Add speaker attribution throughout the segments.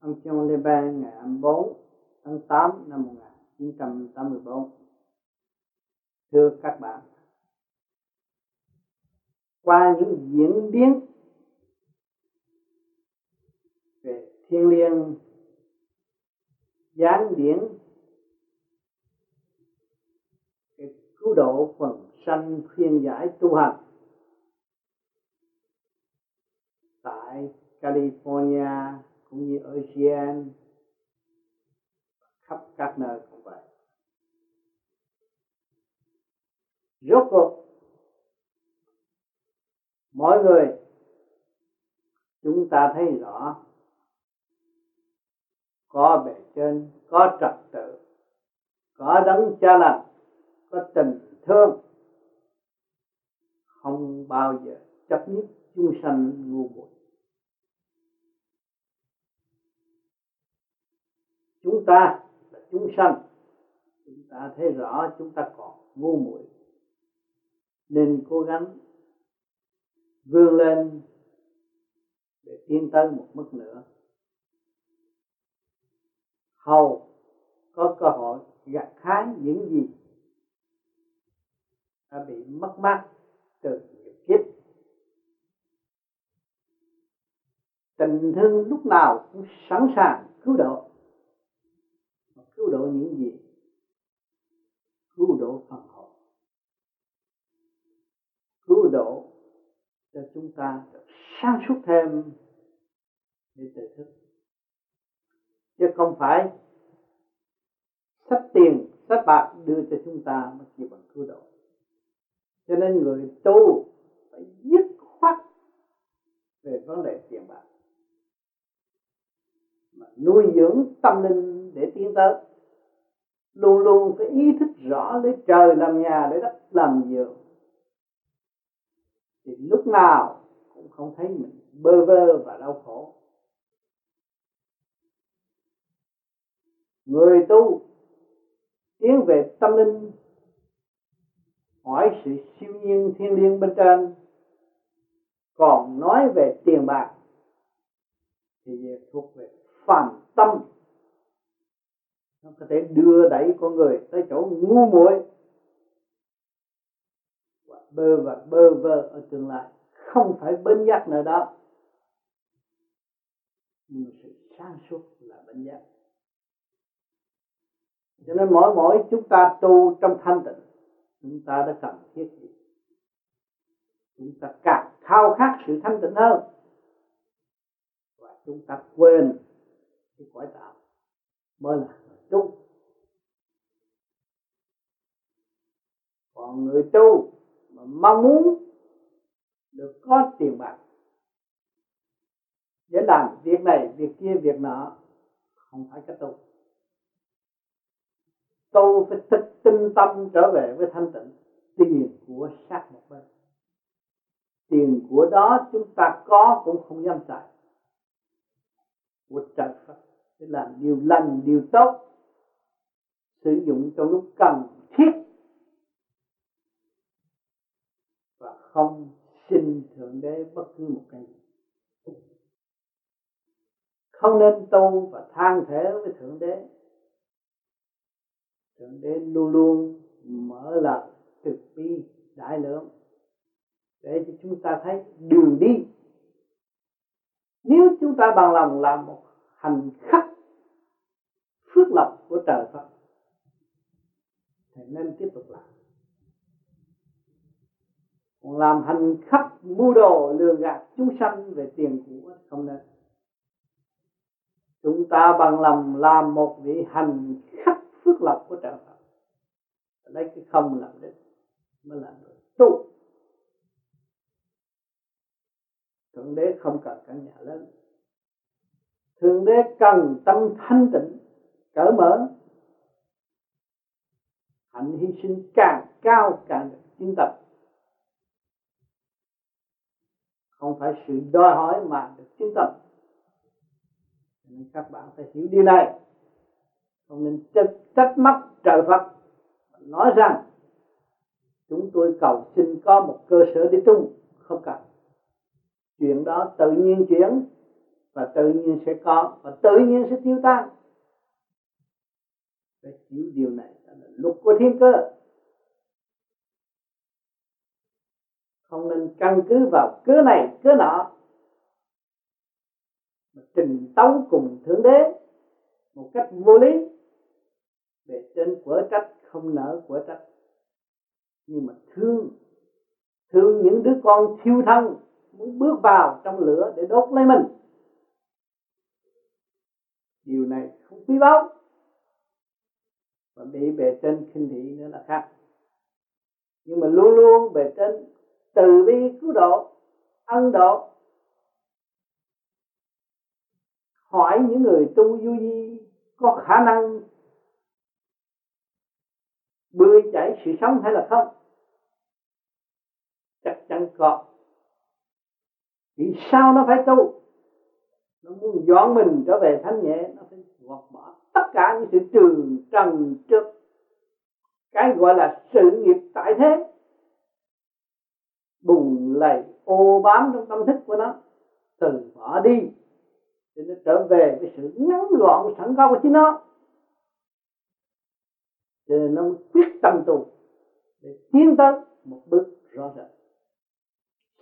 Speaker 1: ông John Leban ngày 24 tháng 8 năm 1984 thưa các bạn, qua những diễn biến về thiên liêng, gián điển, cái cứu độ phần sanh khuyên giải tu hành tại California cũng như ở ASEAN khắp các nơi cũng vậy. Rốt cuộc, mỗi người, chúng ta thấy rõ, có bề trên, có trật tự, có đấng cha lành, có tình thương. Không bao giờ chấp nhất chúng sanh ngu muội. Chúng ta là chúng sanh, chúng ta thấy rõ chúng ta còn ngu muội. Nên cố gắng vươn lên để tiến tới một mức nữa. Hầu có cơ hội gặt hái những gì đã bị mất mát từ nhiều kiếp. Tình thương lúc nào cũng sẵn sàng cứu độ cứu độ những gì? Cứu độ phần hồn. Cứu độ cho chúng ta được sáng suốt thêm để tự thức. Chứ không phải sắp tiền sắp bạc đưa cho chúng ta mới chỉ bằng cứu độ. Cho nên người tu phải dứt khoát về vấn đề tiền bạc. Mà nuôi dưỡng tâm linh để tiến tới luôn luôn phải ý thức rõ lấy trời làm nhà để đất làm giường. Thì lúc nào cũng không thấy mình bơ vơ và đau khổ. Người tu tiến về tâm linh, hỏi sự siêu nhiên thiên liêng bên trên, còn nói về tiền bạc thì thuộc về phàm tâm nó có thể đưa đẩy con người tới chỗ ngu muội và bơ và bơ vơ ở tương lai. Không phải bên giác nào đó, nhưng sự sáng suốt là bên giác. Cho nên mỗi mỗi chúng ta tu trong thanh tịnh, chúng ta đã cần thiết gì? Chúng ta càng khao khát sự thanh tịnh hơn và chúng ta quên cái cõi tạo mới là tu. Còn người tu mà mong muốn được có tiền bạc, để làm việc này, việc kia, việc nọ, không phải cái tu. Tu phải thực tinh tâm trở về với thanh tịnh tiền của sát một bên. Tiền của đó chúng ta có cũng không dám xài. Của trời Phật, để làm điều lành, điều tốt sử dụng trong lúc cần thiết và không xin thượng đế bất cứ một cái gì. Không nên tu và than thể với thượng đế. Thượng đế luôn luôn mở lời từ bi đại lượng để cho chúng ta thấy đường đi. Nếu chúng ta bằng lòng làm một hành khắc phước lộc của trời Phật thì nên tiếp tục làm. Còn làm hành khắp mưu đồ, lừa gạt chúng sanh về tiền của không nên. Chúng ta bằng lòng làm một vị hành khắc phước lộc của trời Phật. Lấy cái không làm đích mới làm được. Tu. Thượng đế không cần căn nhà lớn. Thượng đế cần tâm thanh tịnh, cởi mở hạnh hy sinh càng cao càng được chứng tập không phải sự đòi hỏi mà được chứng tập nên các bạn phải hiểu điều này. Không nên trách, trách móc trời Phật nói rằng chúng tôi cầu xin có một cơ sở để tu. Không cần. Chuyện đó tự nhiên chuyển và tự nhiên sẽ có và tự nhiên sẽ tiêu tan phải hiểu điều này là luật của thiên cơ. Không nên căn cứ vào cớ này, cớ nọ. Mà trình tấu cùng thượng đế một cách vô lý. Về trên quả trách, không nở quả trách. Nhưng mà thương thương những đứa con thiêu thân, muốn bước vào trong lửa để đốt lấy mình. Điều này không quý báu và bị bề trên khinh thị nữa là khác. Nhưng mà luôn luôn bề trên từ bi cứu độ, ân độ, hỏi những người tu du di có khả năng bươi chảy sự sống hay là không? Chắc chắn có. Vì sao nó phải tu? Nó muốn dọn mình trở về thanh nhẹ, nó phải gọt bỏ tất cả những sự trường trần trước. Cái gọi là sự nghiệp tại thế. Bùng lầy, ô bám trong tâm thức của nó, từ bỏ đi, thì nó trở về với sự ngắn gọn, sẵn có của chính nó. Cho nên nó quyết tâm tu, để tiến tới một bước rõ rệt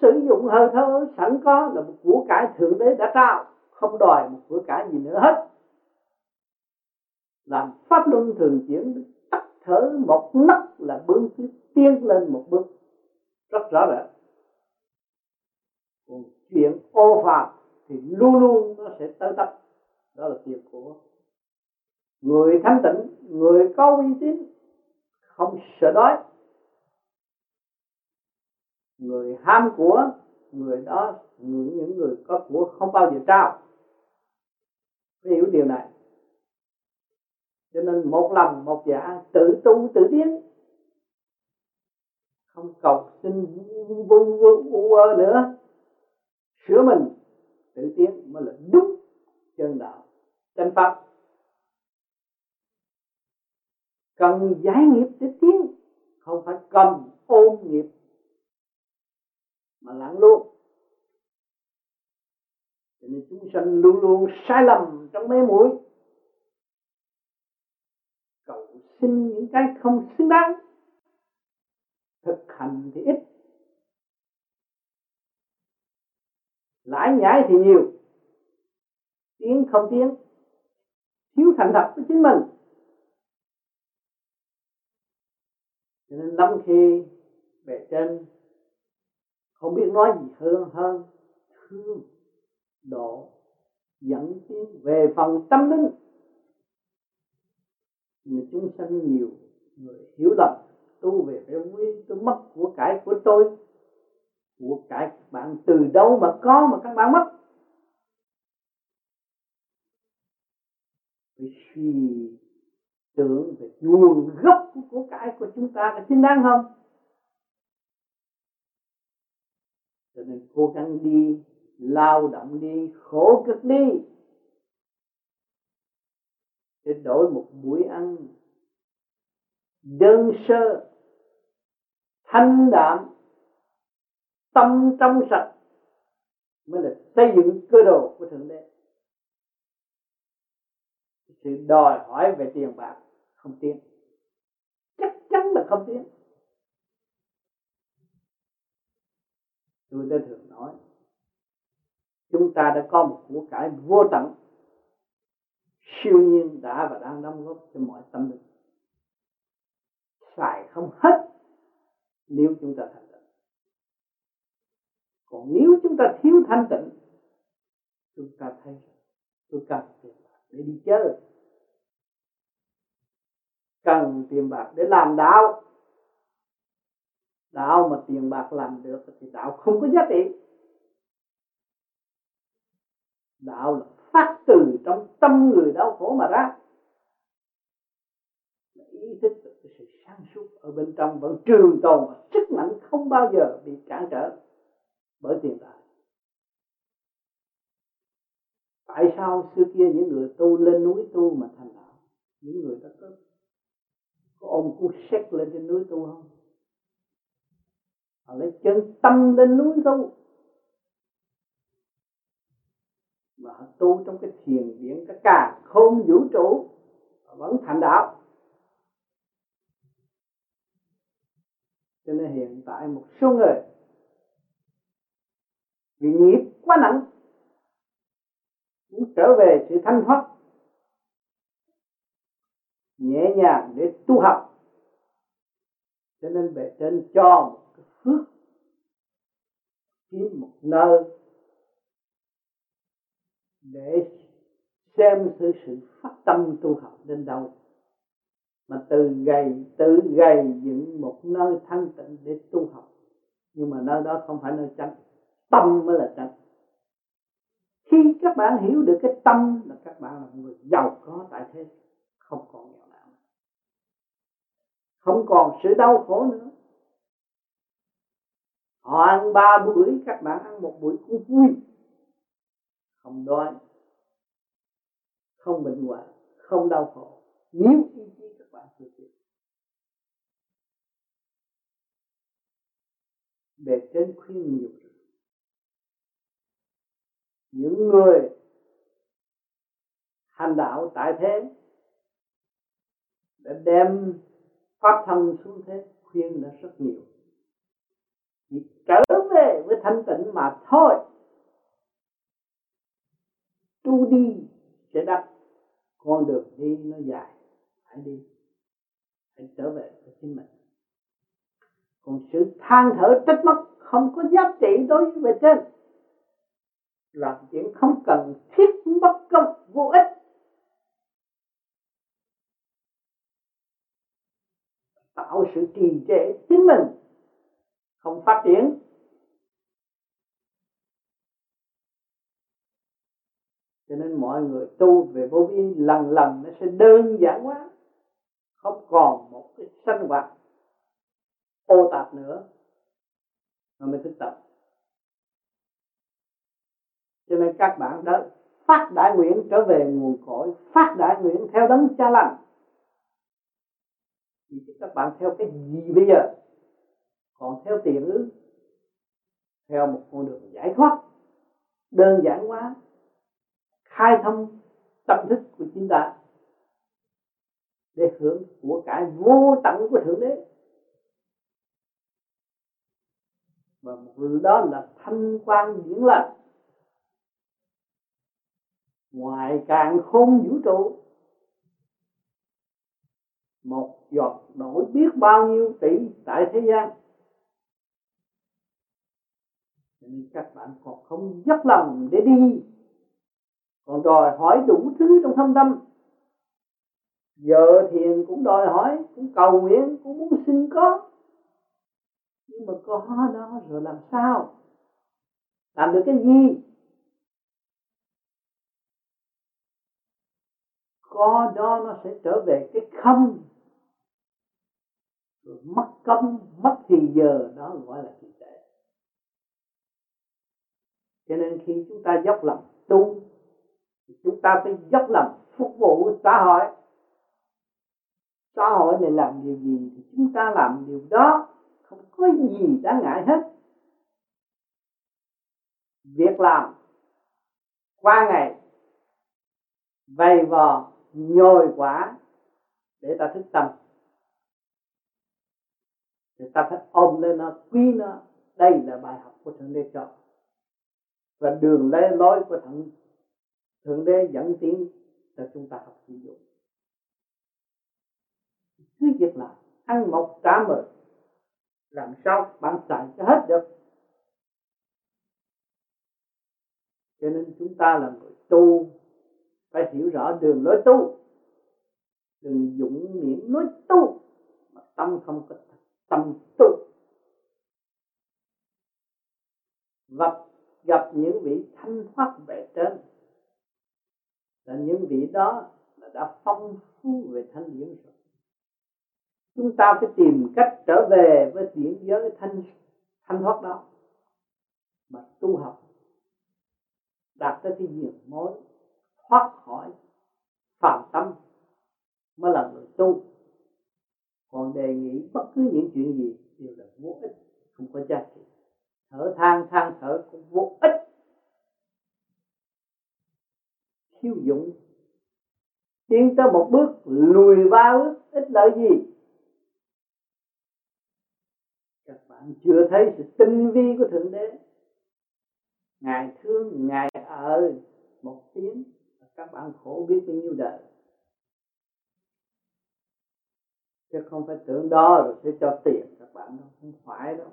Speaker 1: sử dụng hơi thở sẵn có là một của cải thượng đế đã trao, không đòi một của cải gì nữa hết làm pháp luân thường chuyển, tắt thở một nấc là bước tiến lên một bước. Rất rõ rệt còn chuyện ô phạm thì luôn luôn nó sẽ tới tấp. Đó là chuyện của người thanh tịnh, người có uy tín, không sợ đói. Người ham của, người đó, người, những người có của không bao giờ trao. Hiểu điều này cho nên một lòng, một dạ tự tu, tự tiến. Không cầu xin vu vu vu nữa. Sửa mình, tự tiến mới là đúng chân đạo, chân pháp. Cần giải nghiệp để tiến, không phải cầm ôm nghiệp mà lặng luôn. Cho nên chúng sanh luôn luôn sai lầm trong mê muội xin những cái không xứng đáng. Thực hành thì ít. Lãi nhãi thì nhiều. Tiếng không tiếng, thiếu thành thật với chính mình. Cho nên lắm khi bề trên không biết nói gì hơn hơn thương độ dẫn tiến về phần tâm linh mà chúng sanh nhiều người hiểu lầm, tu về phải quý tôi mất của cải của tôi, của cải các bạn từ đâu mà có mà các bạn mất? Phải suy tưởng về nguồn gốc của của cải của chúng ta có chính đáng không? Cho nên cố gắng đi, lao động đi, khổ cực đi để đổi một buổi ăn. Đơn sơ, thanh đạm, tâm trong sạch mới là xây dựng cơ đồ của thượng đế. Sự đòi hỏi về tiền bạc không tiến. Chắc chắn là không tiến. Tôi đã thường nói, chúng ta đã có một của cải vô tận siêu nhiên đã và đang đóng góp cho mọi tâm linh. Xài không hết nếu chúng ta thành tịnh. Còn nếu chúng ta thiếu thanh tịnh, chúng ta thấy tôi cần tiền bạc để đi chơi. Cần tiền bạc để làm đạo. Đạo mà tiền bạc làm được thì đạo không có giá trị. Đạo là phát từ trong tâm người đau khổ mà ra. Ý thức được cái sự sáng suốt ở bên trong vẫn trường tồn và sức mạnh không bao giờ bị cản trở bởi tiền tài. Tại sao xưa kia những người tu lên núi tu mà thành đạo? Những người đó có có ôm cú xét lên trên núi tu không? Họ lấy chân tâm lên núi tu. Mà họ tu trong cái thiền điện cái cả không vũ trụ vẫn thành đạo. Cho nên hiện tại một số người vì nghiệp quá nặng, muốn trở về sự thanh thoát, nhẹ nhàng để tu học. Cho nên bề trên cho một cái phước, kiếm một nơi để xem sự sự phát tâm tu học đến đâu. Mà từ gầy tự gầy dựng một nơi thanh tịnh để tu học. Nhưng mà nơi đó không phải nơi tránh tâm mới là tránh khi các bạn hiểu được cái tâm là các bạn là một người giàu có tại thế. Không còn nghèo nàn không còn sự đau khổ nữa. Họ ăn ba buổi, các bạn ăn một buổi cũng vui không đói, không bệnh hoạn, không đau khổ. Nếu ý chí các bạn thực hiện, bề trên khuyên nhiều những người hành đạo tại thế đã đem pháp thân xuống thế, khuyên đã rất nhiều. Chỉ trở về với thanh tịnh mà thôi tu đi sẽ đắp. Con đường đi, nó dài. Hãy đi. Hãy trở về với chính mình. Còn sự than thở trách móc không có giá trị đối với bề trên. Làm chuyện không cần thiết bất công, vô ích. Tạo sự trì trệ chính mình. Không phát triển. Cho nên mọi người tu về vô vi lần lần nó sẽ đơn giản quá. Không còn một cái sinh hoạt ô tạp nữa mà mới thực tập. Cho nên các bạn đã phát đại nguyện trở về nguồn cội, phát đại nguyện theo đấng cha lành. Thì các bạn theo cái gì bây giờ? Còn theo tiền ư theo một con đường giải thoát. Đơn giản quá khai thông tâm thức của chính ta để hưởng của cải vô tận của thượng đế. Và một đó là thanh quan điển lành. Ngoài càng không vũ trụ, một giọt nổi biết bao nhiêu tỷ tại thế gian. Nên các bạn còn không dốc lòng để đi còn đòi hỏi đủ thứ trong thâm tâm. Giờ thiền cũng đòi hỏi, cũng cầu nguyện, cũng muốn xin có. Nhưng mà có đó rồi làm sao? Làm được cái gì? Có đó nó sẽ trở về cái không. Rồi mất công mất thì giờ, đó gọi là trì trệ. Cho nên khi chúng ta dốc lòng tu chúng ta phải dốc lòng phục vụ xã hội. Xã hội này làm điều gì thì chúng ta làm điều đó. Không có gì đáng ngại hết. Việc làm qua ngày vầy vò nhồi quả để ta thức tâm. Thì ta phải ôm lên nó, quý nó. Đây là bài học của thượng đế cho. Và đường lối lối của thượng thượng đế dẫn tiến cho chúng ta học sử dụng cứ việc là ăn một trả mười làm sao bạn xài cho hết được. Cho nên chúng ta là người tu, phải hiểu rõ đường lối tu. Đừng dụng miệng nói tu, mà tâm không có tâm tu. Gặp gặp những vị thanh thoát về trên là những vị đó là đã phong phú về thanh điển rồi. Chúng ta phải tìm cách trở về với điển giới thanh thanh thoát đó mà tu học, đạt tới cái diệt mối thoát khỏi phạm tâm mới là người tu. Còn đề nghị bất cứ những chuyện gì đều là vô ích, không có giá trị. Thở than than thở cũng vô ích chiêu dụng. Tiến tới một bước, lùi ba bước ít lợi gì? Các bạn chưa thấy sự tinh vi của thượng đế. Ngài thương, ngài ở một tiếng các bạn khổ biết bao nhiêu đời. Chứ không phải tưởng đó rồi sẽ cho tiền các bạn đâu, không phải đâu.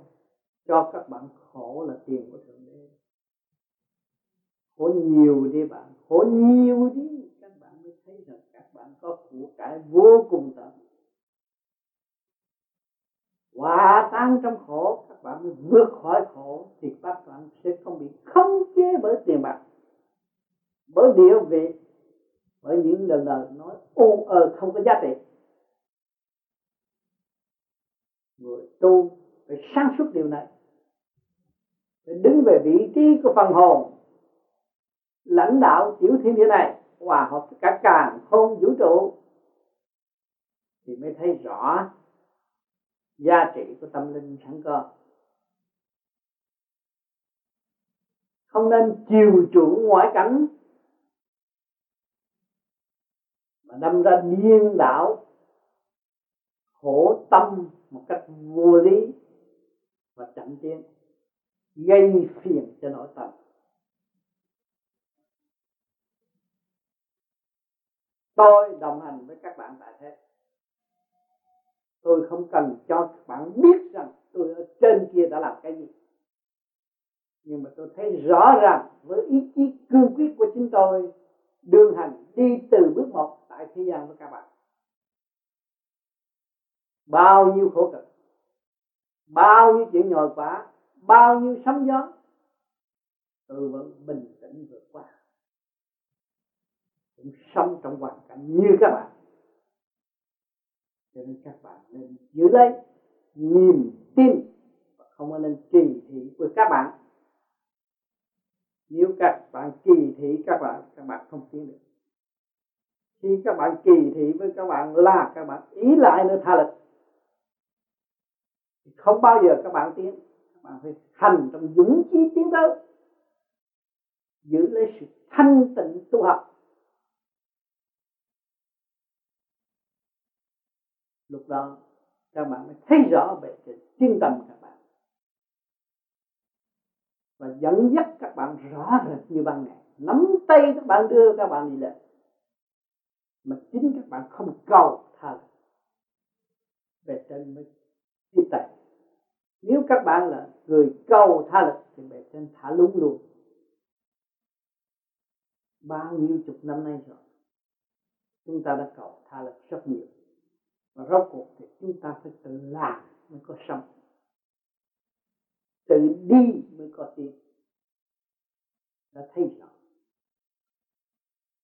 Speaker 1: Cho các bạn khổ là tiền của thượng đế. Khổ nhiều đi bạn khổ nhiều đi. Các bạn mới thấy rằng các bạn có của cải vô cùng tận. Hòa tan trong khổ, các bạn mới vượt khỏi khổ, thì các bạn sẽ không bị khống chế bởi tiền bạc. Bởi địa vị, bởi những lời lời nói ô ờ không có giá trị. Người tu phải sáng suốt điều này. Phải đứng về vị trí của phần hồn lãnh đạo tiểu thiên địa này, hòa hợp tất cả càng không vũ trụ, thì mới thấy rõ giá trị của tâm linh sẵn có. Không nên chiều chuộng ngoại cảnh, mà đâm ra điên đảo, khổ tâm một cách vô lý và chậm tiến, gây phiền cho nội tâm. Tôi đồng hành với các bạn tại thế. Tôi không cần cho các bạn biết rằng tôi ở trên kia đã làm cái gì. Nhưng mà tôi thấy rõ ràng với ý chí cương quyết của chính tôi, đường hành đi từ bước một tại thế gian với các bạn. Bao nhiêu khổ cực, bao nhiêu chuyện nhồi quả bao nhiêu sóng gió, tôi vẫn bình tĩnh vượt qua cũng sống trong hoàn cảnh như các bạn. Cho nên các bạn nên giữ lấy niềm tin và không nên kỳ thị với các bạn. Nếu các bạn kỳ thị các bạn các bạn không tiến được. Khi các bạn kỳ thị với các bạn là các bạn ý lại nữa tha lực không bao giờ các bạn tiến. Các bạn phải hành trong dũng chí tiến tới, giữ lấy sự thanh tịnh tu học. Lúc đó, các bạn mới thấy rõ về cái chân tâm các bạn. Và dẫn dắt các bạn rõ rệt như ban ngày. Nắm tay các bạn đưa các bạn đi lên. Mà chính các bạn không cầu tha về trên mới đi tay. Nếu các bạn là người cầu tha lực, thì bề trên thả lúng luôn. Bao nhiêu chục năm nay rồi, chúng ta đã cầu tha lực rất nhiều và rốt cuộc thì chúng ta phải tự làm mới có sống. Tự đi mới có tiền. Đã thấy rõ.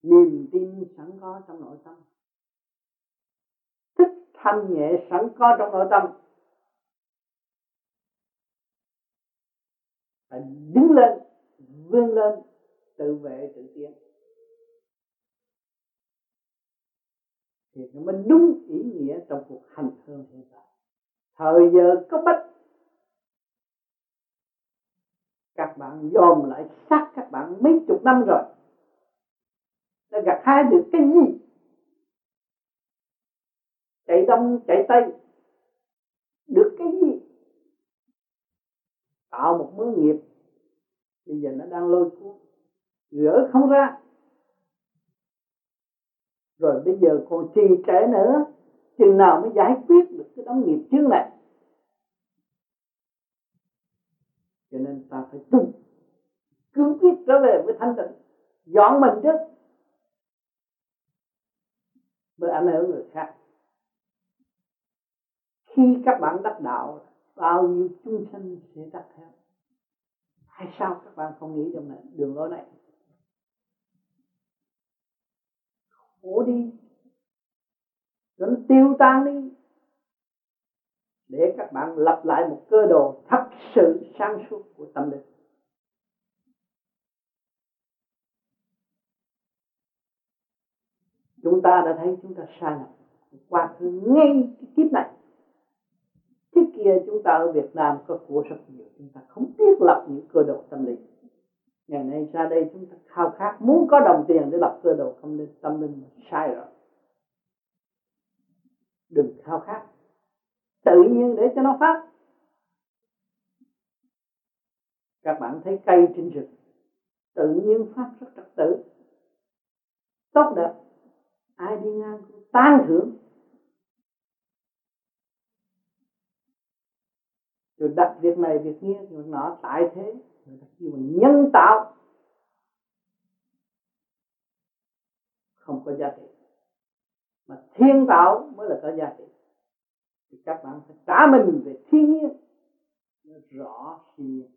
Speaker 1: Niềm tin sẵn có trong nội tâm. Thích thanh nhẹ sẵn có trong nội tâm. Phải đứng lên, vươn lên, tự vệ, tự tiến. Thì nó mới đúng ý nghĩa trong cuộc hành hương hiện tại. Thời giờ có bách các bạn dòm lại sát các bạn mấy chục năm rồi. Đã gặt hái được cái gì? Chạy đông, chạy tây. Được cái gì? Tạo một mối nghiệp. Bây giờ nó đang lôi cuốn. Gỡ không ra rồi bây giờ còn trì trễ nữa, chừng nào mới giải quyết được cái đóng nghiệp trước này. Cho nên ta phải tu cương quyết trở về với thanh tịnh dọn mình trước, mới ảnh hưởng người khác. Khi các bạn đắc đạo, bao nhiêu chúng sinh sẽ đắc theo. Hay sao các bạn không nghĩ trong này, đường lối này? Khổ đi. Rồi nó tiêu tan đi. Để các bạn lập lại một cơ đồ thật sự sáng suốt của tâm linh. Chúng ta đã thấy chúng ta sai lầm qua khứ ngay cái kiếp này. Trước kia chúng ta ở Việt Nam có của rất nhiều, chúng ta không biết lập những cơ đồ tâm linh ngày nay ra đây chúng ta khao khát, muốn có đồng tiền để lập cơ đồ, không linh tâm linh sai rồi. Đừng khao khát. Tự nhiên để cho nó phát. Các bạn thấy cây trên rừng, tự nhiên phát rất trật tự. Tốt đẹp. Ai đi ngang cũng tan thưởng. Rồi đặt việc này, việc kia, việc nọ, tại thế người ta kêu mình nhân tạo. Không có giá trị. Mà thiên tạo mới là có giá trị. Thì các bạn phải trả mình về thiên nhiên. Nó rõ thiên nhiên.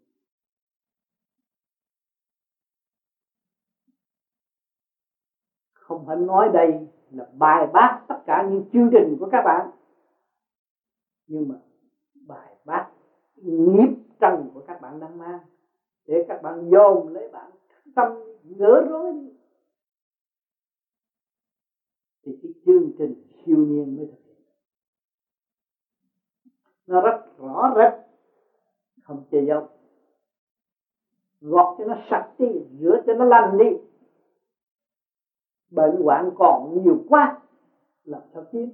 Speaker 1: Không phải nói đây là bài bác tất cả những chương trình của các bạn. Nhưng mà bài bác nghiệp trần của các bạn đang mang để các bạn dồn lấy bạn tâm ngỡ rối đi. Thì cái chương trình siêu nhiên mới thực hiện. Nó rất rõ rệt, không che giấu. Gọt cho nó sạch đi, rửa cho nó lành đi. Bệnh hoạn còn nhiều quá, làm sao tiến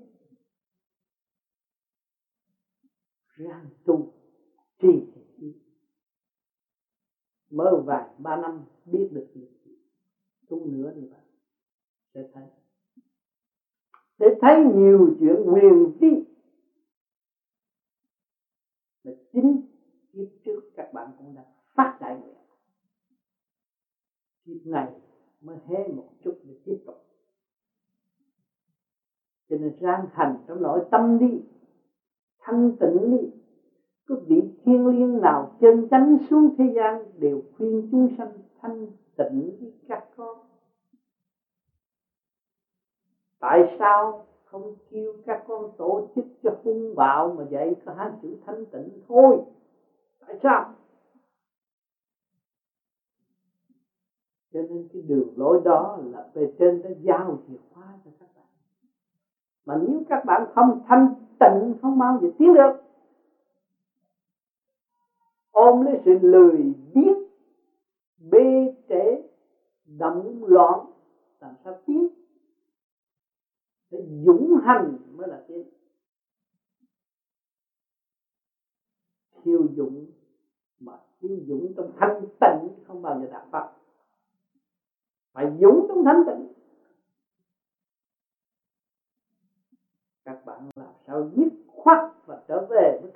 Speaker 1: ráng tu, trì mới vài ba năm biết được gì. Chút nữa thì bạn sẽ thấy. Để thấy nhiều chuyện huyền vi. Là chính kiếp trước các bạn cũng đã phát đại nguyện. Kiếp này mới hé một chút để tiếp tục. Cho nên ráng hành trong nội tâm đi. Thanh tịnh đi có vị thiên liêng nào chân chánh xuống thế gian đều khuyên chúng sanh thanh tịnh với các con. Tại sao không kêu các con tổ chức cho hung bạo mà dạy có hai chữ thanh tịnh thôi? Tại sao? Cho nên cái đường lối đó là về trên đã giao chìa khóa cho các bạn. Mà nếu các bạn không thanh tịnh, không bao giờ tiến được ôm lấy sự lười biếng, bê trễ đậm loạn làm sao tiến? Phải dũng hành mới là tiến. Thiêu dũng mà thiêu dũng trong thanh tịnh không bao giờ đạt pháp phải dũng trong thanh tịnh. Các bạn làm sao dứt khoát và trở về với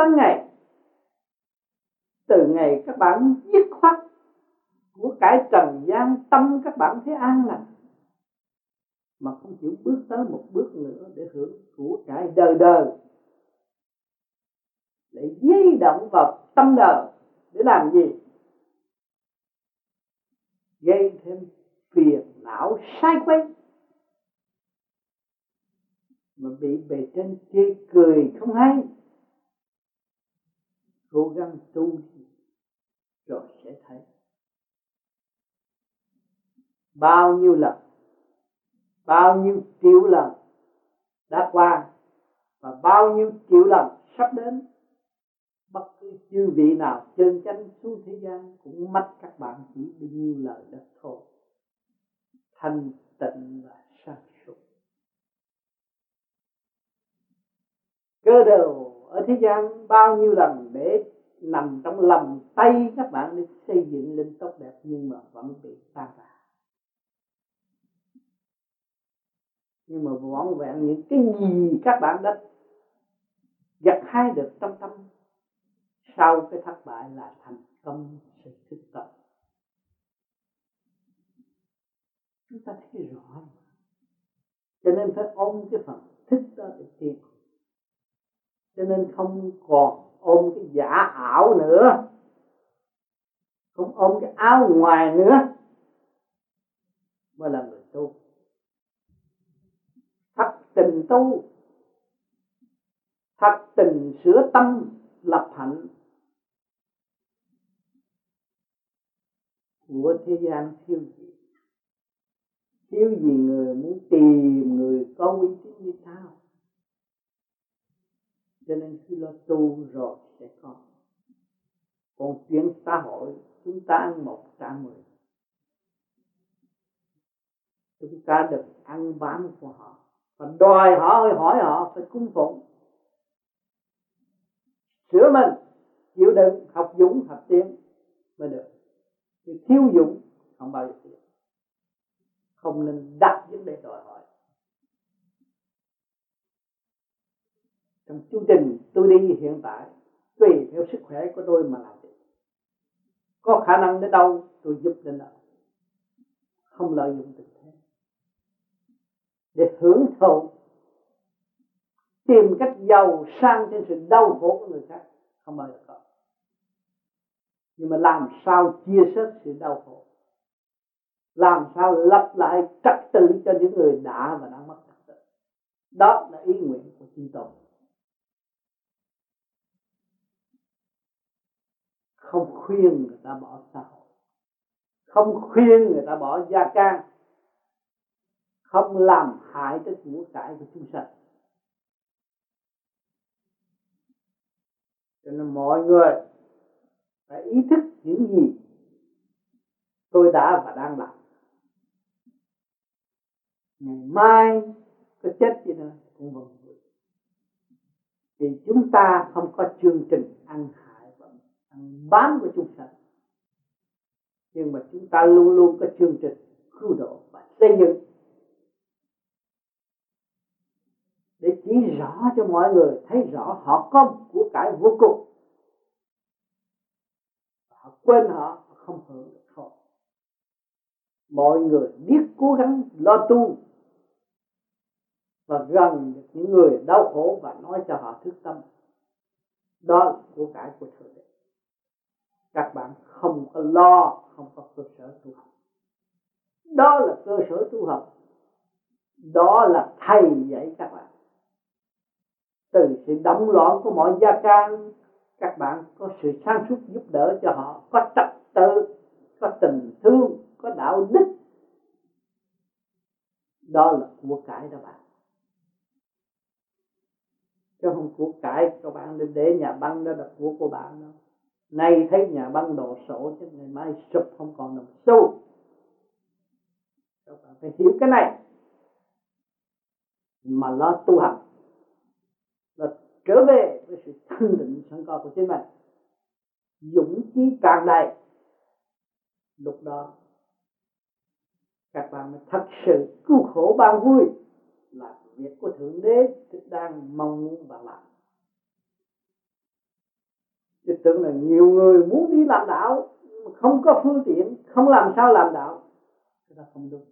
Speaker 1: ban ngày. Từ ngày các bạn dứt khoát của cải trần gian tâm các bạn thấy an lành. Mà không chịu bước tới một bước nữa để hưởng của cải đời đời. Để di động vào tâm đời để làm gì? Gây thêm phiền não sai quay mà bị bề trên chê cười không hay cố gắng tu rồi sẽ thấy. Bao nhiêu lần, bao nhiêu triệu lần đã qua và bao nhiêu triệu lần sắp đến, bất cứ chư vị nào chân chánh xuống thế gian cũng mất các bạn chỉ bao nhiêu lời đất thôi. Thanh tịnh và sáng suốt. Cơ đồ ở thế gian bao nhiêu lần để nằm trong lòng tay các bạn để xây dựng lên tốt đẹp nhưng mà vẫn bị tan rã. Nhưng mà vỏn vẹn những cái gì các bạn đã gặt hai được trong tâm, sau cái thất bại là thành công sự thức tập chúng ta thấy rõ cho nên phải ôm cái phần thích đó để tìm cho nên không còn ôm cái giả ảo nữa. Không ôm cái áo ngoài nữa. Mới là người tu. Thật tình tu. Thật tình sửa tâm, lập hạnh. Của thế gian siêu gì? Thiếu gì người muốn tìm người có uy tín như sao cho nên khi lo tu rồi sẽ có. Còn chuyện xã hội, chúng ta ăn một trả mười. Chúng ta được ăn bám của họ. Và đòi họ hỏi họ phải cung phụng. Sửa mình, chịu đựng, học dũng, học tiến mới được. Thì thiếu dũng không bao giờ tiến không nên đặt vấn đề đòi hỏi. Trong chương trình tôi đi hiện tại, tùy theo sức khỏe của tôi mà làm. Được có khả năng đến đâu, tôi giúp đến đó. Không lợi dụng tình thế. Để hưởng thụ, tìm cách giàu sang trên sự đau khổ của người khác, không bao giờ có. Nhưng mà làm sao chia sẻ sự đau khổ? Làm sao lập lại trật tự cho những người đã và đang mất trật tự? Đó là ý nguyện của chư tôn không khuyên người ta bỏ xã hội. Không khuyên người ta bỏ gia can. Không làm hại cái của cải của chúng sanh. Cho nên mọi người phải ý thức những gì tôi đã và đang làm. Ngày mai có chết gì nữa cũng vẫn vì chúng ta không có chương trình ăn hại ăn bám của chúng sanh nhưng mà chúng ta luôn luôn có chương trình cứu độ và xây dựng. Để chỉ rõ cho mọi người thấy rõ họ có của cải vô cùng. Họ quên họ không hưởng được thôi mọi người biết cố gắng, lo tu và gần được những người đau khổ và nói cho họ thức tâm. Đó là của cải của thượng các bạn không có lo, không có cơ sở tu học. Đó là cơ sở tu học. Đó là thầy dạy các bạn. Từ sự động loạn của mọi gia can, các bạn có sự sáng suốt giúp đỡ cho họ, có trật tự, có tình thương, có đạo đức. Đó là của cải đó bạn. Chứ không của cải, các bạn nên để nhà băng đó là của của bạn đâu nay thấy nhà băng đổ sổ, chứ ngày mai sụp, không còn đồng xu. Các bạn phải hiểu cái này. Mà lo tu học là trở về với sự thanh định sẵn có của chính mình. Dũng chí tràn đầy. Lúc đó, các bạn mới thật sự cứu khổ bao vui là việc của thượng đế đang mong muốn bạn làm chứ tưởng là nhiều người muốn đi làm đạo, mà không có phương tiện, không làm sao làm đạo. Cái đó không đúng.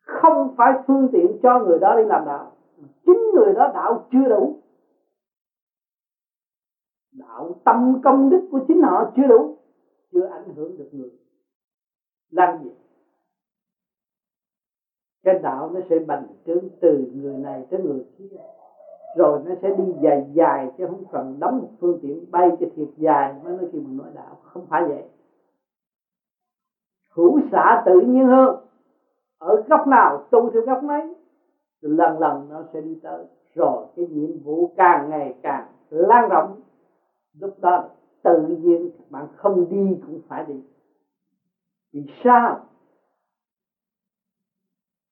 Speaker 1: Không phải phương tiện cho người đó đi làm đạo chính người đó đạo chưa đủ. Đạo tâm công đức của chính họ chưa đủ, chưa ảnh hưởng được người. Làm gì? Cái đạo nó sẽ bành trướng từ người này tới người kia rồi nó sẽ đi dài dài chứ không cần đóng một phương tiện bay cho thiệt dài. Mới nói khi mình nói đạo, không phải vậy. Hữu xả tự nhiên hơn. Ở góc nào, tu theo góc mấy lần lần nó sẽ đi tới. Rồi cái nhiệm vụ càng ngày càng lan rộng, lúc đó tự nhiên các bạn không đi cũng phải đi. Vì sao?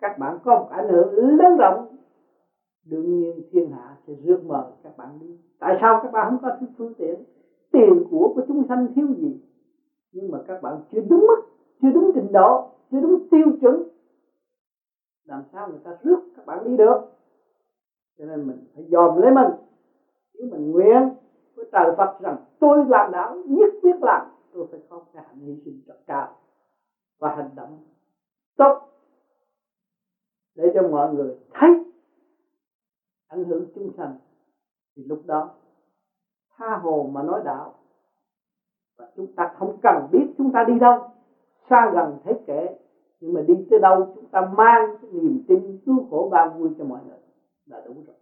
Speaker 1: Các bạn có một ảnh hưởng lớn rộng đương nhiên thiên hạ sẽ rước mời các bạn đi. Tại sao các bạn không có phương tiện? Tiền của của chúng sanh thiếu gì? Nhưng mà các bạn chưa đúng mức, chưa đúng trình độ, chưa đúng tiêu chuẩn. Làm sao người ta rước các bạn đi được? Cho nên mình phải dòm lấy mình. Nếu mình nguyện với trời Phật rằng tôi làm đạo nhất quyết làm, tôi phải có cái hạnh hy sinh rất cao và hành động tốt để cho mọi người thấy ảnh hưởng chúng sanh, thì lúc đó tha hồ mà nói đạo. Và chúng ta không cần biết chúng ta đi đâu, xa gần thấy kể, nhưng mà đi tới đâu chúng ta mang cái niềm tin cứu khổ bao vui cho mọi người là đủ rồi.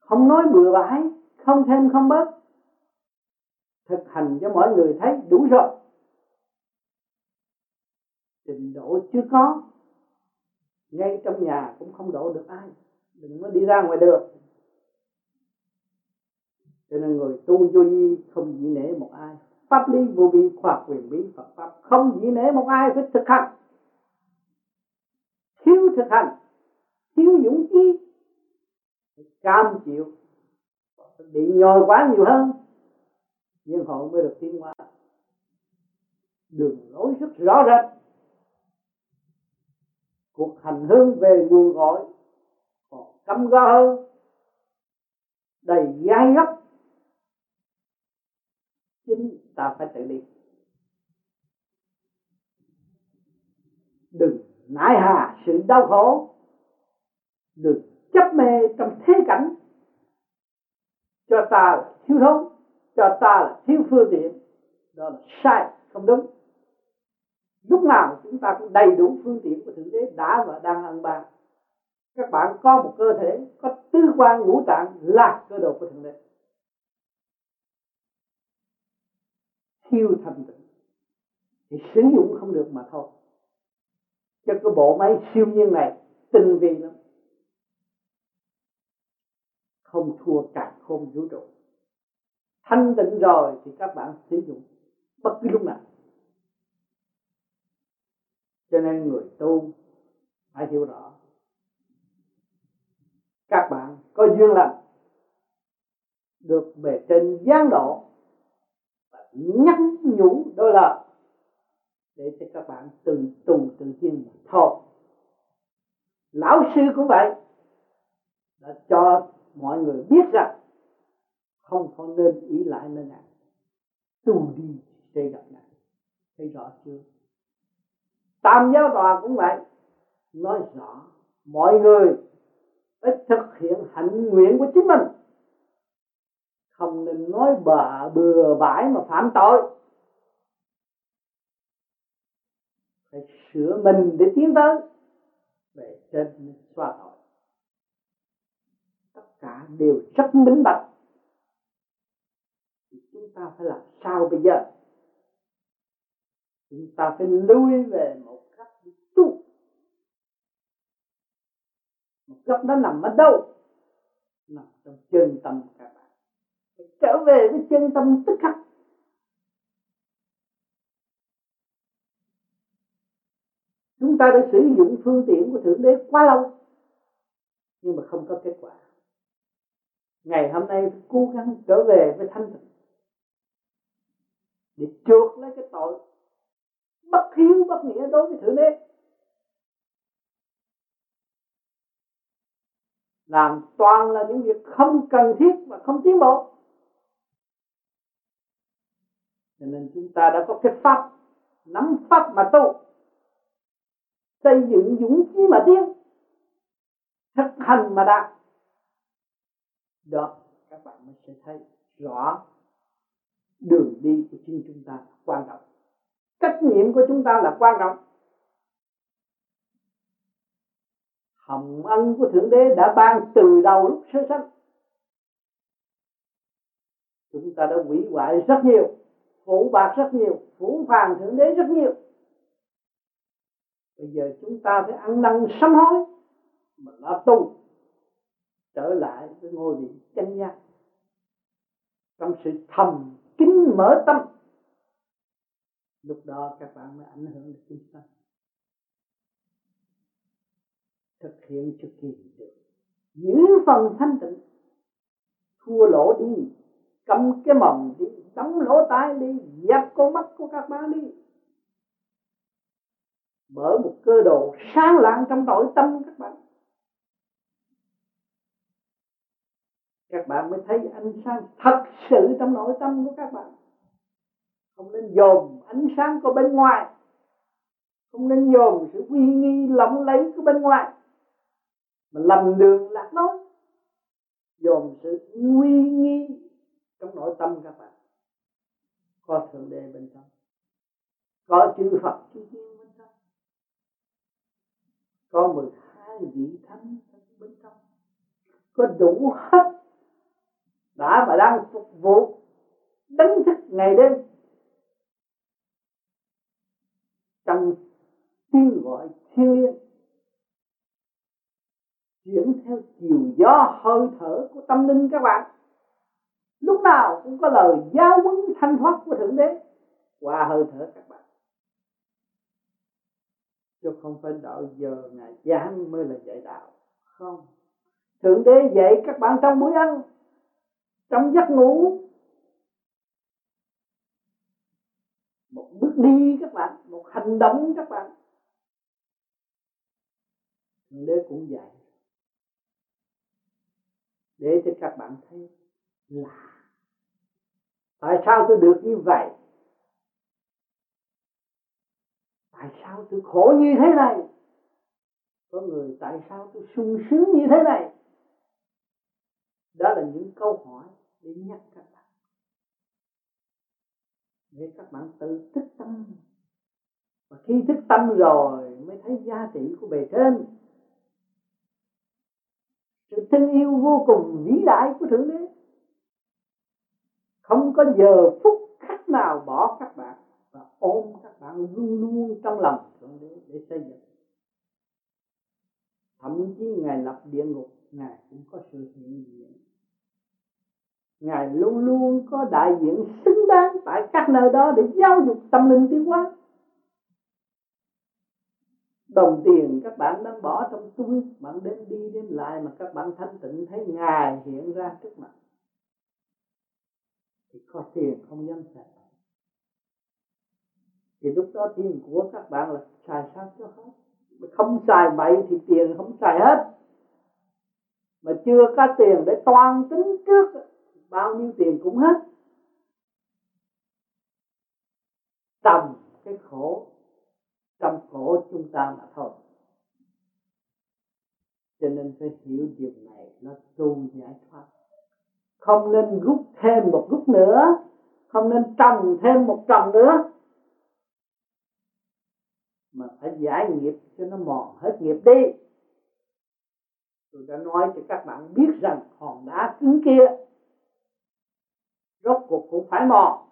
Speaker 1: Không nói bừa bãi, không thêm không bớt, thực hành cho mọi người thấy đủ rồi. Trình độ chưa có ngay trong nhà cũng không độ được ai. Đừng có đi ra ngoài được cho nên người tu vô vi không dĩ nể một ai. Pháp lý vô vi, khoa học quyền bí, Phật pháp không dĩ nể một ai phải thực hành. Thiếu thực hành, thiếu dũng khí cam chịu. Bị nhồi quá nhiều hơn, nhưng họ mới được tiến hóa. Đường lối rất rõ rệt cuộc hành hương về nguồn gọi còn căm go hơn, đầy gai gấp chính ta phải tự đi đừng nại hà sự đau khổ, đừng chấp mê trong thế cảnh. Cho ta là thiếu thốn, cho ta là thiếu phương tiện, đó là sai không đúng lúc nào chúng ta cũng đầy đủ phương tiện của thượng đế đã và đang ăn ban các bạn có một cơ thể, có tư quan ngũ tạng là cơ đồ của thượng đế. Siêu thành tựu thì sử dụng không được mà thôi. Cho cái bộ máy siêu nhiên này tinh vi lắm. Không thua cả không vũ trụ. Thanh tịnh rồi thì các bạn sử dụng bất cứ lúc nào cho nên người tu phải hiểu rõ. Các bạn có duyên lành, được bề trên giáng độ và nhắc nhủ đôi lời để cho các bạn từ tùng tự nhiên mà thôi. Lão sư cũng vậy, đã cho mọi người biết rằng không có nên ý lại nơi này tu đi sẽ gặp này thấy rõ chưa? Tam giáo tòa cũng vậy. Nói rõ, mọi người phải thực hiện hạnh nguyện của chính mình. Không nên nói bừa bừa bãi mà phạm tội. Phải sửa mình để tiến tới về trên xóa tội. Tất cả đều rất minh bạch. Chúng ta phải làm sao bây giờ? Chúng ta phải lui về một cách tu. Một cách nó nằm ở đâu? Nằm trong chân tâm các bạn. Phải trở về với chân tâm tức khắc. Chúng ta đã sử dụng phương tiện của thượng đế quá lâu, nhưng mà không có kết quả. Ngày hôm nay cố gắng trở về với thanh tịnh để chuộc lấy cái tội bất hiếu, bất nghĩa đối với thượng đế. Làm toàn là những việc không cần thiết và không tiến bộ. Cho nên chúng ta đã có cái pháp, nắm pháp mà tu. Xây dựng dũng khí mà tiến, thực hành mà đạt. Đó, các bạn mới sẽ thấy rõ đường đi của chính chúng ta quan trọng trách nhiệm của chúng ta là quan trọng. Hồng ân của thượng đế đã ban từ đầu lúc sơ sanh. Chúng ta đã hủy hoại rất nhiều phủ bạc rất nhiều phủ phàng thượng đế rất nhiều. Bây giờ chúng ta phải ăn năn sám hối, mà lo tu, trở lại với ngôi vị chân giác trong sự thầm kín mở tâm lúc đó các bạn mới ảnh hưởng được chúng sanh thực hiện cho kỳ được. Giữ phần thanh tịnh. Thua lỗ đi. Cầm cái mầm đi. Đóng lỗ tai đi. Dẹp con mắt của các bạn đi. Mở một cơ đồ sáng lạng trong nội tâm các bạn. Các bạn mới thấy ánh sáng thật sự trong nội tâm của các bạn không nên dồn ánh sáng của bên ngoài. Không nên dồn sự uy nghi lộng lấy của bên ngoài. Mà lầm đường lạc lối. Dồn sự uy nghi trong nội tâm các bạn. Có thượng đế bên trong. Có chư Phật chư thiên bên trong. Có mười hai vị thánh bên trong. Có đủ hết đã và đang phục vụ đánh thức ngày đêm. Trong tiếng gọi thiên liêng chuyển theo chiều gió hơi thở của tâm linh các bạn. Lúc nào cũng có lời giáo huấn thanh thoát của thượng đế qua hơi thở các bạn. Chứ không phải đạo giờ ngày giảng mới là dạy đạo. Không. Thượng đế dạy các bạn trong buổi ăn, trong giấc ngủ một bước đi các bạn, một hành động các bạn. Thượng đế cũng vậy. Để cho các bạn thấy là tại sao tôi được như vậy? Tại sao tôi khổ như thế này? Có người tại sao tôi sung sướng như thế này? Đó là những câu hỏi để nhắc các bạn để các bạn tự thức tâm. Và khi thức tâm rồi mới thấy giá trị của bề trên. Sự thương yêu vô cùng vĩ đại của thượng đế. Không có giờ phút khắc nào bỏ các bạn và ôm các bạn luôn luôn trong lòng thượng đế để xây dựng. Thậm chí ngài lập địa ngục, ngài cũng có sự hiện diện ngài luôn luôn có đại diện xứng đáng tại các nơi đó để giáo dục tâm linh tiến hóa. Đồng tiền các bạn đang bỏ trong túi, bạn đến đi đến lại mà các bạn thanh tịnh thấy ngài hiện ra trước mặt. Thì có tiền không dám xài. Thì lúc đó tiền của các bạn là xài sao cho hết? Không xài bậy thì tiền không xài hết. Mà chưa có tiền để toan tính trước bao nhiêu tiền cũng hết. Tầm cái khổ trong khổ chúng ta mà thôi. Cho nên phải hiểu điều này, nó tu giải thoát. Không nên rút thêm một rút nữa. Không nên trồng thêm một trồng nữa. Mà phải giải nghiệp cho nó mòn hết nghiệp đi. Tôi đã nói cho các bạn biết rằng hòn đá cứng kia rốt cuộc cũng phải mòn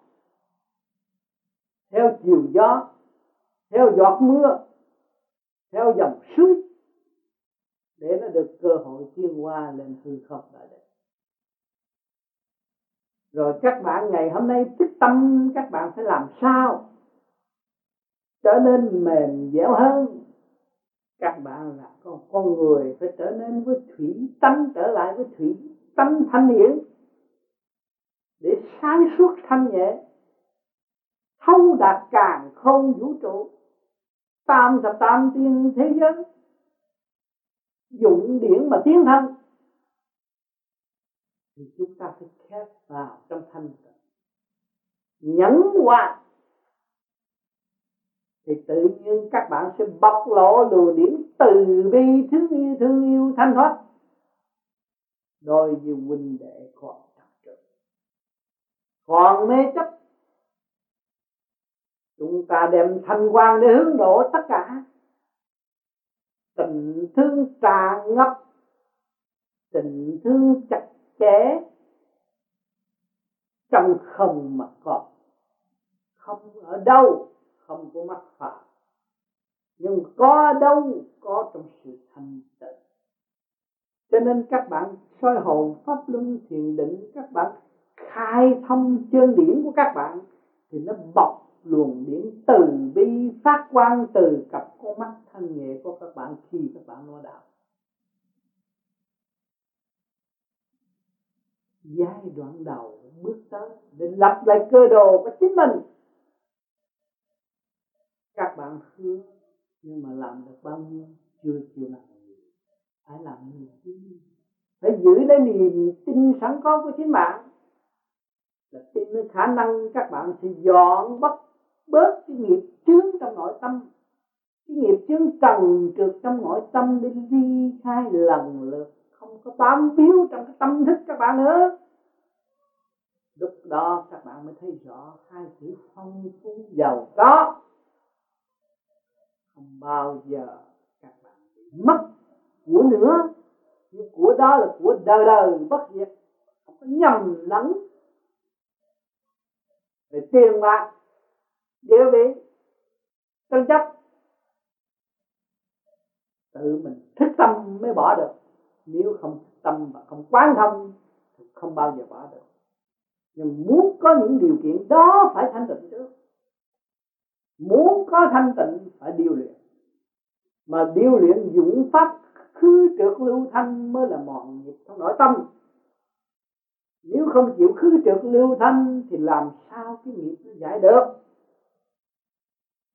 Speaker 1: theo chiều gió, theo giọt mưa, theo dòng suối, để nó được cơ hội tiến qua lên hư không đại định rồi các bạn ngày hôm nay thích tâm, các bạn phải làm sao trở nên mềm dẻo hơn? Các bạn là con con người phải trở nên với thủy tâm trở lại với thủy tâm thanh hiển để sáng suốt thanh nhẹ. Thấu đạt càng không vũ trụ. Tam thập tam tiên thế giới. Dụng điển mà tiến thân. Thì chúng ta phải khép vào trong thanh tịnh. Nhẫn hòa. Thì tự nhiên các bạn sẽ bộc lộ luồng điển từ bi thương yêu thương yêu thanh thoát. Đôi như huynh đệ còn còn mê chấp. Chúng ta đem thanh quan để hướng độ tất cả. Tình thương tràn ngập. Tình thương chặt chẽ. Trong không mà có không ở đâu, không có mắc phạm nhưng có đâu, có trong sự thanh tịnh. Cho nên các bạn soi hồn pháp luân thiền định, các bạn khai thông chân điển của các bạn, thì nó bọc luồng điển từ bi phát quang từ cặp con mắt thanh nhẹ của các bạn khi các bạn nói đạo. Giai đoạn đầu bước tới để lập lại cơ đồ của chính mình. Các bạn hứa nhưng mà làm được bao nhiêu, chưa chịu làm phải làm nhiều phải giữ lấy niềm tin sẵn có của chính bạn là tin với khả năng các bạn sẽ dọn bất bớt cái nghiệp chướng trong nội tâm. Cái nghiệp chướng trần trượt trong nội tâm đi đi khai lần lượt. Không có bám víu trong cái tâm thức các bạn nữa. Lúc đó các bạn mới thấy rõ hai chữ phong phú giàu có. Không bao giờ các bạn bị mất của nữa. Nhưng của đó là của đời đời bất diệt. Không có nhầm lẫn về tiền bạc, địa vị, tranh chấp. Tự mình thức tâm mới bỏ được. Nếu không tâm và không quán thông, thì không bao giờ bỏ được. Nhưng muốn có những điều kiện đó phải thanh tịnh trước. Muốn có thanh tịnh phải điều luyện. Mà điều luyện dũng pháp khứ trượt lưu thanh mới là mòn nghiệp trong nội tâm nếu không chịu khứ trực lưu thanh thì làm sao cái nghiệp nó giải được?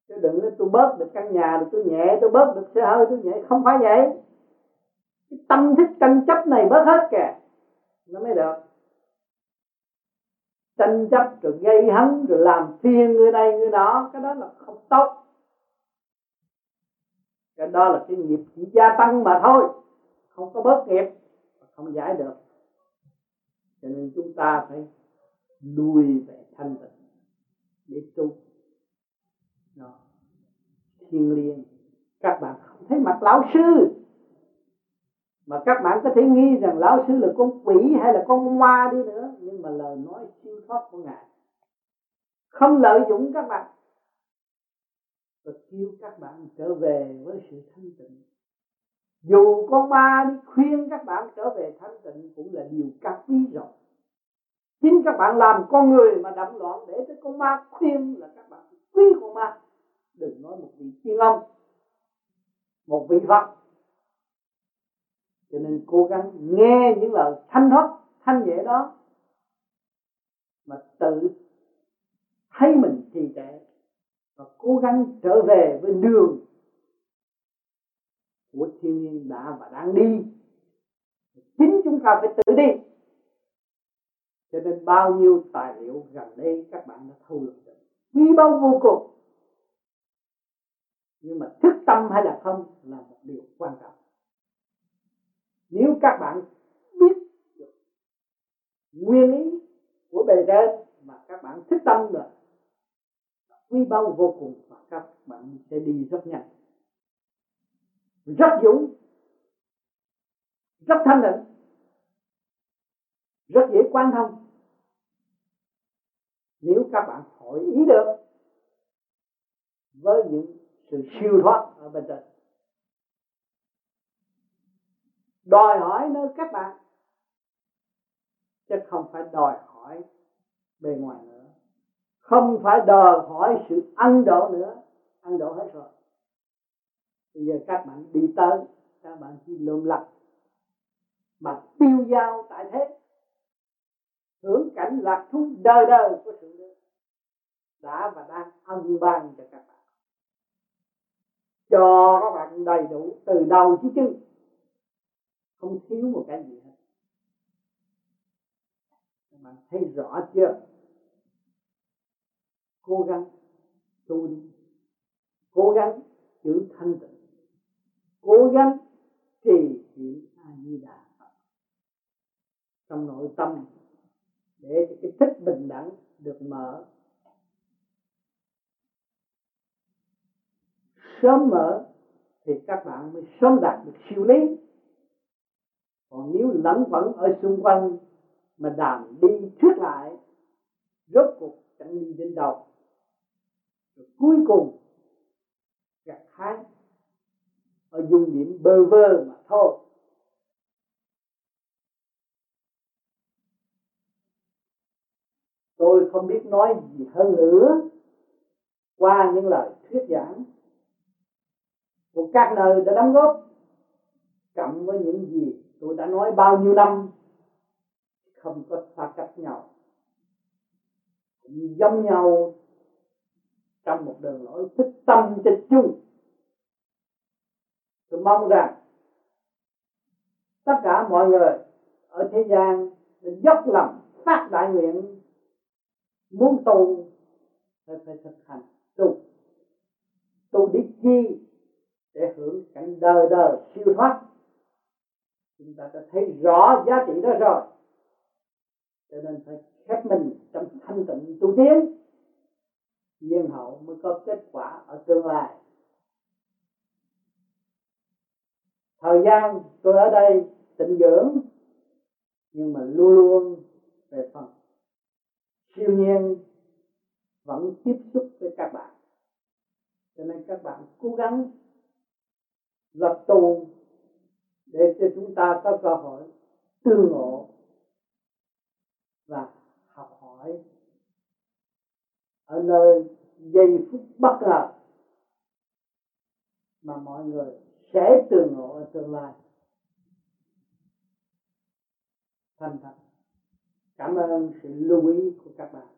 Speaker 1: Chứ đừng nói tôi bớt được căn nhà rồi tôi nhẹ, tôi bớt được xe hơi, tôi nhẹ. Không phải vậy. Cái tâm thức, tranh chấp này bớt hết kìa. Nó mới được. Tranh chấp rồi gây hấn, rồi làm phiền người này, người đó cái đó là không tốt. Cái đó là cái nghiệp chỉ gia tăng mà thôi. Không có bớt nghiệp, không giải được cho nên chúng ta phải lui về thanh tịnh để tu. Đó. thiên liêng. Các bạn không thấy mặt lão sư. Mà các bạn có thể nghĩ rằng lão sư là con quỷ hay là con ma đi nữa. Nhưng mà lời nói siêu thoát của ngài không lợi dụng các bạn. Và kêu các bạn trở về với sự thanh tịnh dù con ma đi khuyên các bạn trở về thanh tịnh cũng là điều cắt bí rồi chính các bạn làm con người mà đậm loạn để cho con ma khuyên là các bạn quý con ma. Đừng nói một vị tiên ông, một vị phật. Cho nên cố gắng nghe những lời thanh thoát thanh nhẹ đó mà tự thấy mình trì trệ và cố gắng trở về với đường của thiên nhiên đã và đang đi. Chính chúng ta phải tự đi. Cho nên bao nhiêu tài liệu gần đây các bạn đã thu được. Quý báu vô cùng. Nhưng mà thức tâm hay là không là một điều quan trọng. Nếu các bạn biết được nguyên lý của bề trên mà các bạn thức tâm rồi quý báu vô cùng và các bạn sẽ đi rất nhanh rất dũng rất thanh định rất dễ quan thông nếu các bạn hội ý được với những sự siêu thoát ở bên trên. Đòi hỏi nơi các bạn, chứ không phải đòi hỏi bề ngoài nữa. Không phải đòi hỏi sự ăn độ nữa. Ăn độ hết rồi bây giờ các bạn đi tới, các bạn chỉ lượm lặt, mà tiêu dao tại thế. Hưởng cảnh lạc thú đời đời của sự đã và đang ân ban cho các bạn. Cho các bạn đầy đủ từ đầu chí chân không thiếu một cái gì hết. Các bạn thấy rõ chưa? Cố gắng tu đi. Cố gắng giữ thanh tịnh cố gắng trì niệm a di đà phật. Trong nội tâm, để cho cái thích bình đẳng được mở, sớm mở thì các bạn mới sớm đạt được siêu lý. Còn nếu lẫn vẫn ở xung quanh mà đàm đi thuyết lại, rốt cuộc chẳng đi đến đâu. Rồi cuối cùng gặt hái họ dùng điểm bơ vơ mà thôi. Tôi không biết nói gì hơn nữa qua những lời thuyết giảng của các nơi đã đóng góp cộng với những gì tôi đã nói bao nhiêu năm không có xa cách nhau. Giống nhau trong một đường lối thích tâm thích chung tôi mong rằng tất cả mọi người ở thế gian dốc lòng phát đại nguyện muốn tu phải phải thực hành tu. Tu đi chi? Để hưởng cảnh đời đời siêu thoát. Chúng ta đã thấy rõ giá trị đó rồi. Cho nên phải khép mình trong thanh tịnh tu tiến. Nhiên hậu mới có kết quả ở tương lai. Thời gian tôi ở đây tịnh dưỡng, nhưng mà luôn luôn về phần. Siêu nhiên vẫn tiếp xúc với các bạn. Cho nên các bạn cố gắng lập tu để cho chúng ta có cơ hội tương ngộ và học hỏi. Ở nơi giây phút bất ngờ mà mọi người sẽ từ ngộ ở tương lai. Thành thật. Cảm ơn sự lưu ý của các bạn.